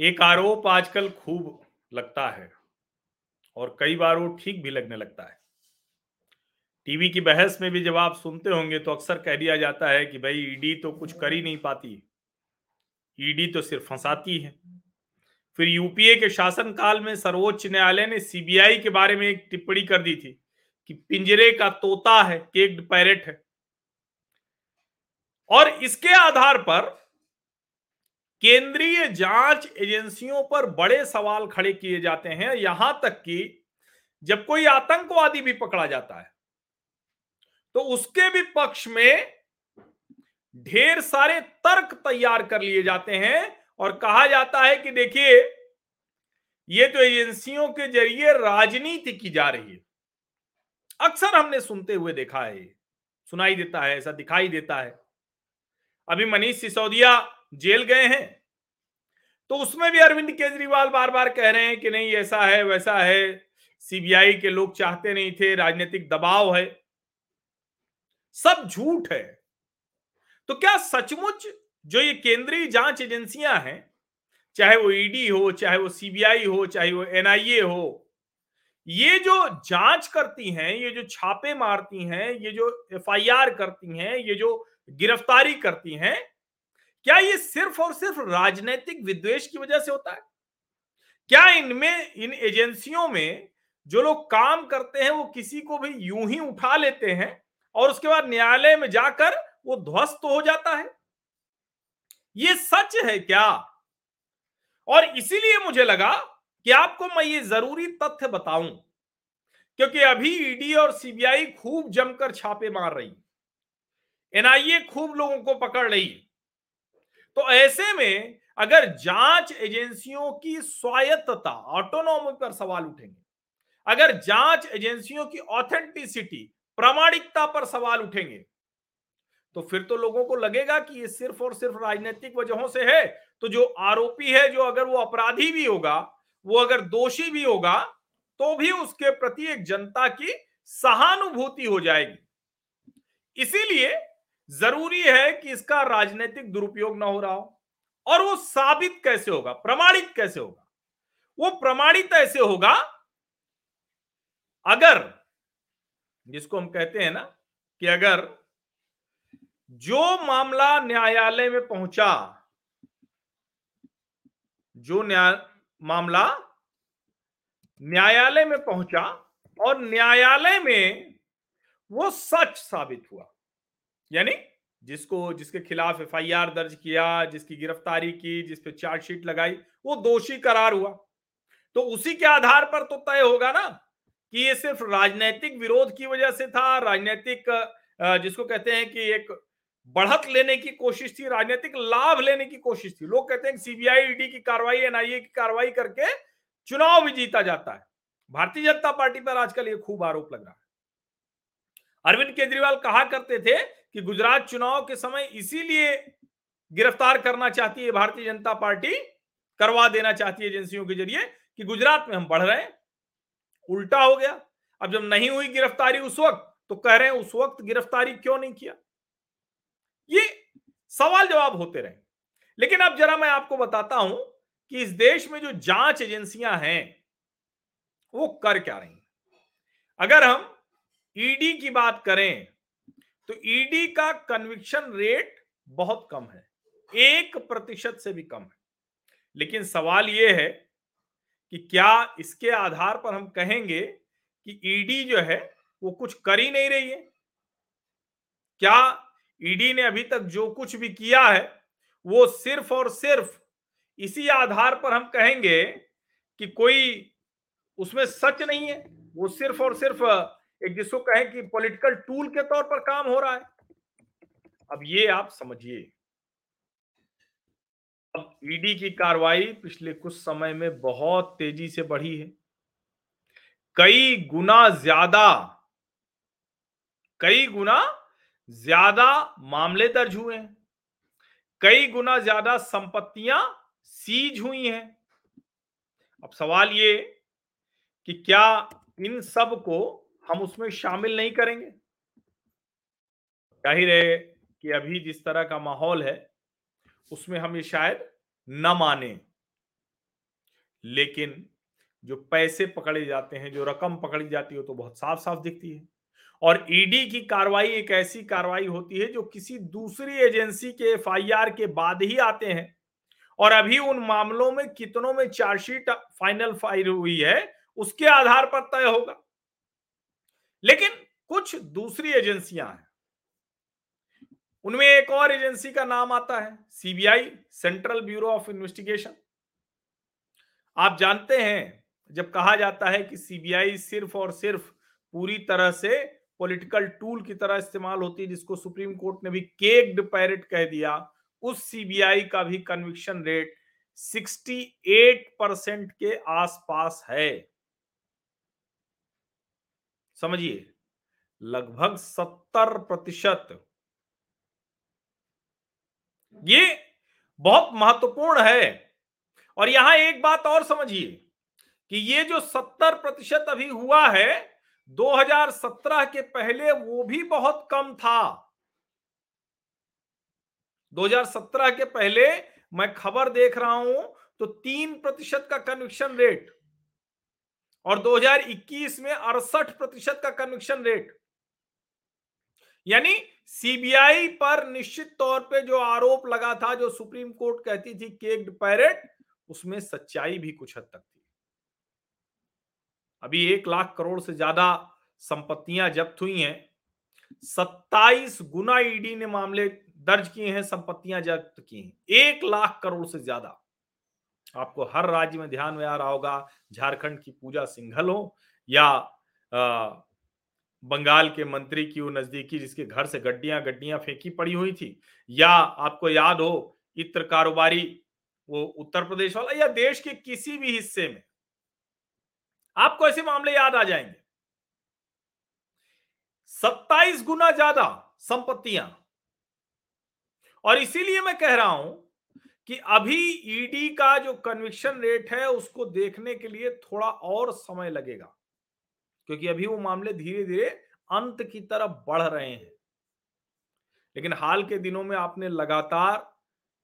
एक आरोप आजकल खूब लगता है और कई बार वो ठीक भी लगने लगता है। टीवी की बहस में भी जब आप सुनते होंगे तो अक्सर कह दिया जाता है कि भाई, ईडी तो कुछ कर ही नहीं पाती। ईडी तो सिर्फ़ फंसाती है। फिर यूपीए के शासनकाल में सर्वोच्च न्यायालय ने सीबीआई के बारे में एक टिप्पणी कर दी थी कि पिंजरे का तोता है, केक्ड पैरेट है। और इसके आधार पर केंद्रीय जाँच एजेंसियों पर बड़े सवाल खड़े किए जाते हैं यहाँ तक कि जब कोई आतंकवादी भी पकड़ा जाता है तो उसके भी पक्ष में ढेर सारे तर्क तैयार कर लिए जाते हैं और कहा जाता है कि देखिए, ये तो एजेंसियों के ज़रिए राजनीति की जा रही है। अक्सर हमने सुनते हुए देखा है, सुनाई देता है, ऐसा दिखाई देता है। अभी मनीष सिसोदिया जेल गए हैं। तो उसमें भी अरविंद केजरीवाल बार बार कह रहे हैं कि नहीं, ऐसा है, वैसा है। सीबीआई के लोग चाहते नहीं थे, राजनीतिक दबाव है। सब झूठ है। तो क्या सचमुच जो ये केंद्रीय जाँच एजेंसियाँ हैं, चाहे वो ईडी हो, चाहे वो सीबीआई हो, चाहे वो एनआईए हो, ये जो जाँच करती हैं, ये जो छापे मारती हैं, ये जो एफआईआर करती हैं, ये जो गिरफ्तारी करती हैं क्या ये सिर्फ़ और सिर्फ़ राजनीतिक विद्वेश की वजह से होता है? क्या इनमें, इन एजेंसियों में जो लोग काम करते हैं, वो किसी को भी यूँ ही उठा लेते हैं और उसके बाद न्यायालय में जाकर वो ध्वस्त हो जाता है? ये सच है क्या? और इसीलिए मुझे लगा कि आपको मैं ये ज़रूरी तथ्य बताऊँ, क्योंकि अभी ईडी और सीबीआई खूब जमकर छापे मार रही। एनआईए खूब लोगों को पकड़ रही। तो ऐसे में अगर जाँच एजेंसियों की स्वायत्तता ऑटोनॉमी पर सवाल उठेंगे, अगर जाँच एजेंसियों की ऑथेंटिसिटी प्रामाणिकता पर सवाल उठेंगे तो फिर तो लोगों को लगेगा कि ये सिर्फ़ और सिर्फ़ राजनीतिक वजहों से है। तो जो आरोपी है, जो अगर वो अपराधी भी होगा, वो अगर दोषी भी होगा तो भी उसके प्रति एक जनता की सहानुभूति हो जाएगी। इसीलिए ज़रूरी है कि इसका राजनीतिक दुरुपयोग ना हो रहा हो। और वो साबित कैसे होगा? प्रमाणित कैसे होगा? वो प्रमाणित ऐसे होगा, अगर, जिसको हम कहते हैं ना, कि अगर जो मामला न्यायालय में पहुँचा, जो न्याय मामला न्यायालय में पहुँचा और न्यायालय में वो सच साबित हुआ। यानी जिसको, जिसके खिलाफ एफआईआर दर्ज किया, जिसकी गिरफ्तारी की, जिस पे चार्जशीट लगाई, वो दोषी करार हुआ। तो उसी के आधार पर तो तय होगा ना कि ये सिर्फ़ राजनीतिक विरोध की वजह से था, राजनीतिक जिसको कहते हैं कि एक बढ़त लेने की कोशिश थी, राजनीतिक लाभ लेने की कोशिश थी। लोग कहते हैं सीबीआई, ईडी की कार्रवाई, एनआईए की कार्रवाई करके चुनाव भी जीता जाता है। भारतीय जनता पार्टी पर आजकल ये खूब आरोप लग रहा है। अरविंद केजरीवाल कहा करते थे कि गुजरात चुनाव के समय इसीलिए गिरफ़्तार करना चाहती है, भारतीय जनता पार्टी करवा देना चाहती है एजेंसियों के ज़रिए कि गुजरात में हम बढ़ रहे हैं। उल्टा हो गया। अब जब नहीं हुई गिरफ्तारी उस वक्त तो कह रहे हैं, उस वक्त गिरफ्तारी क्यों नहीं किया? ये सवाल जवाब होते रहे। लेकिन अब जरा मैं आपको बताता हूँ कि इस देश में जो जाँच एजेंसियाँ हैं, वो कर क्या रही अगर हम ईडी की बात करें तो ईडी का कन्विक्शन रेट बहुत कम है। एक प्रतिशत से भी कम है। लेकिन सवाल यह है कि क्या इसके आधार पर हम कहेंगे कि ईडी जो है, वो कुछ कर ही नहीं रही है? क्या ईडी ने अभी तक जो कुछ भी किया है, वो सिर्फ़ और सिर्फ़ इसी आधार पर हम कहेंगे कि कोई उसमें सच नहीं है? वो सिर्फ़ और सिर्फ़ एक जिसको कहें कि पॉलिटिकल टूल के तौर पर काम हो रहा है। अब ये आप समझिए। अब ईडी की कार्रवाई पिछले कुछ समय में बहुत तेज़ी से बढ़ी है। कई गुना ज़्यादा, कई गुना ज़्यादा मामले दर्ज हुए हैं। कई गुना ज़्यादा संपत्तियाँ सीज हुई हैं। अब सवाल ये कि क्या इन सबको हम उसमें शामिल नहीं करेंगे। ज़ाहिर है कि अभी जिस तरह का माहौल है, उसमें हम ये शायद न माने। लेकिन जो पैसे पकड़े जाते हैं, जो रकम पकड़ी जाती है तो बहुत साफ़ साफ़ दिखती है। और ईडी की कार्रवाई एक ऐसी कार्रवाई होती है, जो किसी दूसरी एजेंसी के एफआईआर के बाद ही आते हैं। और अभी उन मामलों में कितनों में चार्जशीट फाइनल फ़ाइल हुई है, उसके आधार पर तय होगा। लेकिन कुछ दूसरी एजेंसियाँ हैं। उनमें एक और एजेंसी का नाम आता है, CBI, central bureau of investigation. आप जानते हैं, जब कहा जाता है कि सीबीआई सिर्फ़ और सिर्फ़ पूरी तरह से पॉलिटिकल टूल की तरह इस्तेमाल होती है, जिसको सुप्रीम कोर्ट ने भी केक्ड पैरेट कह दिया, उस सीबीआई का भी कन्विक्शन रेट 68 परसेंट के आसपास है। समझिए, लगभग 70 प्रतिशत। ये बहुत महत्वपूर्ण है। और यहाँ एक बात और समझिए कि ये जो 70 प्रतिशत अभी हुआ है 2017 के पहले वो भी बहुत कम था। 2017 के पहले मैं खबर देख रहा हूँ तो तीन प्रतिशत का कन्विक्शन रेट और 2021 में अड़सठ प्रतिशत का कन्विक्शन रेट यानी सीबीआई पर निश्चित तौर पे जो आरोप लगा था, जो सुप्रीम कोर्ट कहती थी केक्ड पैरेट उसमें सच्चाई भी कुछ हद तक थी। अभी एक लाख करोड़ से ज़्यादा संपत्तियाँ जब्त हुई हैं। सत्ताईस गुना ईडी ने मामले दर्ज किए हैं, संपत्तियाँ जब्त की हैं। एक लाख करोड़ से ज़्यादा। आपको हर राज्य में ध्यान में आ रहा होगा झारखंड की पूजा सिंघल हो या आ, बंगाल के मंत्री की वो नजदीकी जिसके घर से गड्डियाँ गड्डियाँ फेंकी पड़ी हुई थी या आपको याद हो इत्र कारोबारी वो उत्तर प्रदेश वाला या देश के किसी भी हिस्से में? आपको ऐसे मामले याद आ जाएँगे। सत्ताईस गुना ज़्यादा संपत्तियाँ। और इसीलिए मैं कह रहा हूँ कि अभी ईडी का जो कन्विक्शन रेट है, उसको देखने के लिए थोड़ा और समय लगेगा। क्योंकि अभी वो मामले धीरे धीरे अंत की तरफ़ बढ़ रहे हैं। लेकिन हाल के दिनों में आपने लगातार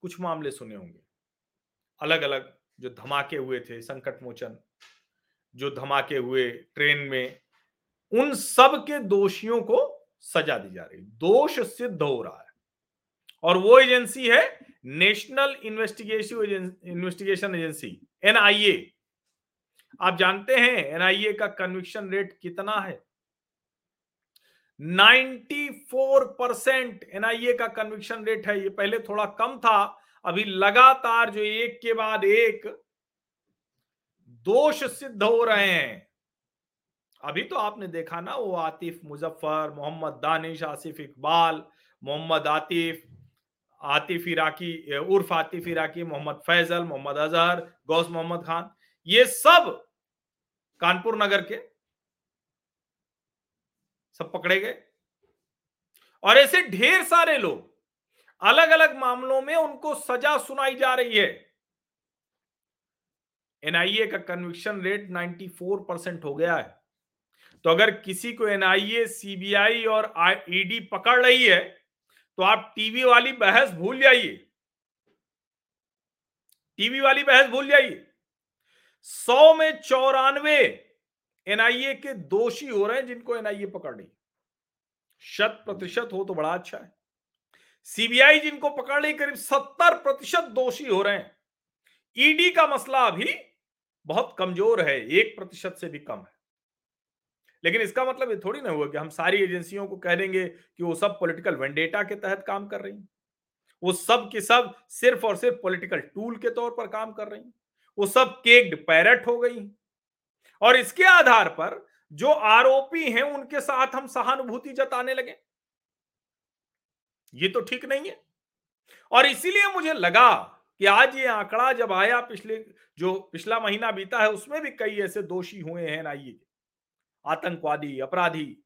कुछ मामले सुने होंगे। अलग अलग जो धमाके हुए थे संकट मोचन जो धमाके हुए ट्रेन में, उन सब के दोषियों को सजा दी जा रही। दोष सिद्ध हो रहा है। और वो एजेंसी है national investigation investigation agency, NIA. आप जानते हैं एनआईए का कन्विक्शन रेट कितना है? 94 परसेंट एनआईए का कन्विक्शन रेट है। ये पहले थोड़ा कम था, अभी लगातार जो एक के बाद एक दोष सिद्ध हो रहे हैं। अभी तो आपने देखा ना, वो आतिफ मुजफ्फर, मोहम्मद दानिश, आसिफ इकबाल, मोहम्मद आतिफ आतिफ इराकी उर्फ़ आतिफ इराकी, मोहम्मद फैजल, मोहम्मद अजहर, गौस मोहम्मद खान, ये सब कानपुर नगर के सब पकड़े गए। और ऐसे ढेर सारे लोग अलग अलग मामलों में उनको सजा सुनाई जा रही है। एनआईए का कन्विक्शन रेट 94 परसेंट हो गया है। तो अगर किसी को एनआईए सीबीआई और ईडी पकड़ रही है तो आप टीवी वाली बहस भूल जाइए। टीवी वाली बहस भूल जाइए। सौ में चौरानवे एनआईए के दोषी हो रहे हैं जिनको एनआईए पकड़ रही शत प्रतिशत हो तो बड़ा अच्छा है। सीबीआई जिनको पकड़ रही करीब सत्तर प्रतिशत दोषी हो रहे हैं। ईडी का मसला अभी बहुत कमज़ोर है, एक प्रतिशत से भी कम है। लेकिन इसका मतलब ये थोड़ी ना हुआ कि हम सारी एजेंसियों को कह देंगे कि वो सब पॉलिटिकल वेंडेटा के तहत काम कर रही वो सब के सब सिर्फ़ और सिर्फ़ पॉलिटिकल टूल के तौर पर काम कर रही वो सब केक्ड पैरट हो गई और इसके आधार पर जो आरोपी हैं, उनके साथ हम सहानुभूति जताने लगे। ये तो ठीक नहीं है। और इसीलिए मुझे लगा कि आज ये आंकड़ा जब आया पिछले, जो पिछला महीना बीता है, उसमें भी कई ऐसे दोषी हुए हैं आइए आतंकवादी, अपराधी।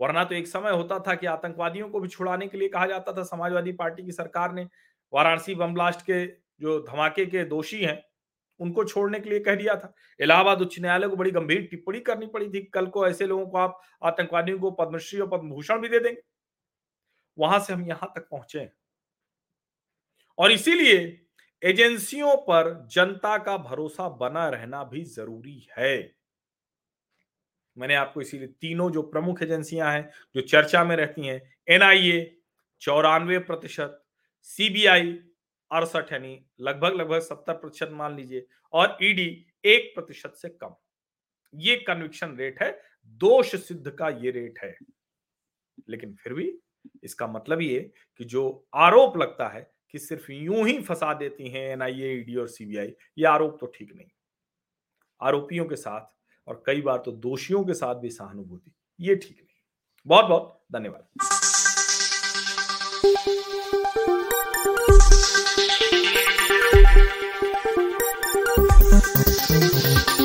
वरना तो एक समय होता था कि आतंकवादियों को भी छुड़ाने के लिए कहा जाता था। समाजवादी पार्टी की सरकार ने वाराणसी बम ब्लास्ट के जो धमाके के दोषी हैं, उनको छोड़ने के लिए कह दिया था। इलाहाबाद उच्च न्यायालय को बड़ी गंभीर टिप्पणी करनी पड़ी थी कल को ऐसे लोगों को आप आतंकवादियों को पद्मश्री और पद्म भूषण भी दे देंगे। वहाँ से हम यहाँ तक पहुँचे और इसीलिए एजेंसियों पर जनता का भरोसा बना रहना भी ज़रूरी है। मैंने आपको इसीलिए तीनों जो प्रमुख एजेंसियाँ हैं, जो चर्चा में रहती हैं, एनआईए, चौरानवे प्रतिशत, सीबीआई, अड़सठ, यानी लगभग लगभग सत्तर प्रतिशत मान लीजिए, और ईडी एक प्रतिशत से कम। ये कन्विक्शन रेट है, दोष सिद्ध का ये रेट है। लेकिन फिर भी इसका मतलब ये कि जो आरोप लगता है कि सिर्फ़ यूँ ही फंसा देती हैं एनआईए, ईडी और सीबीआई, ये आरोप तो ठीक नहीं। आरोपियों के साथ और कई बार तो दोषियों के साथ भी सहानुभूति, ये ठीक नहीं। बहुत बहुत धन्यवाद।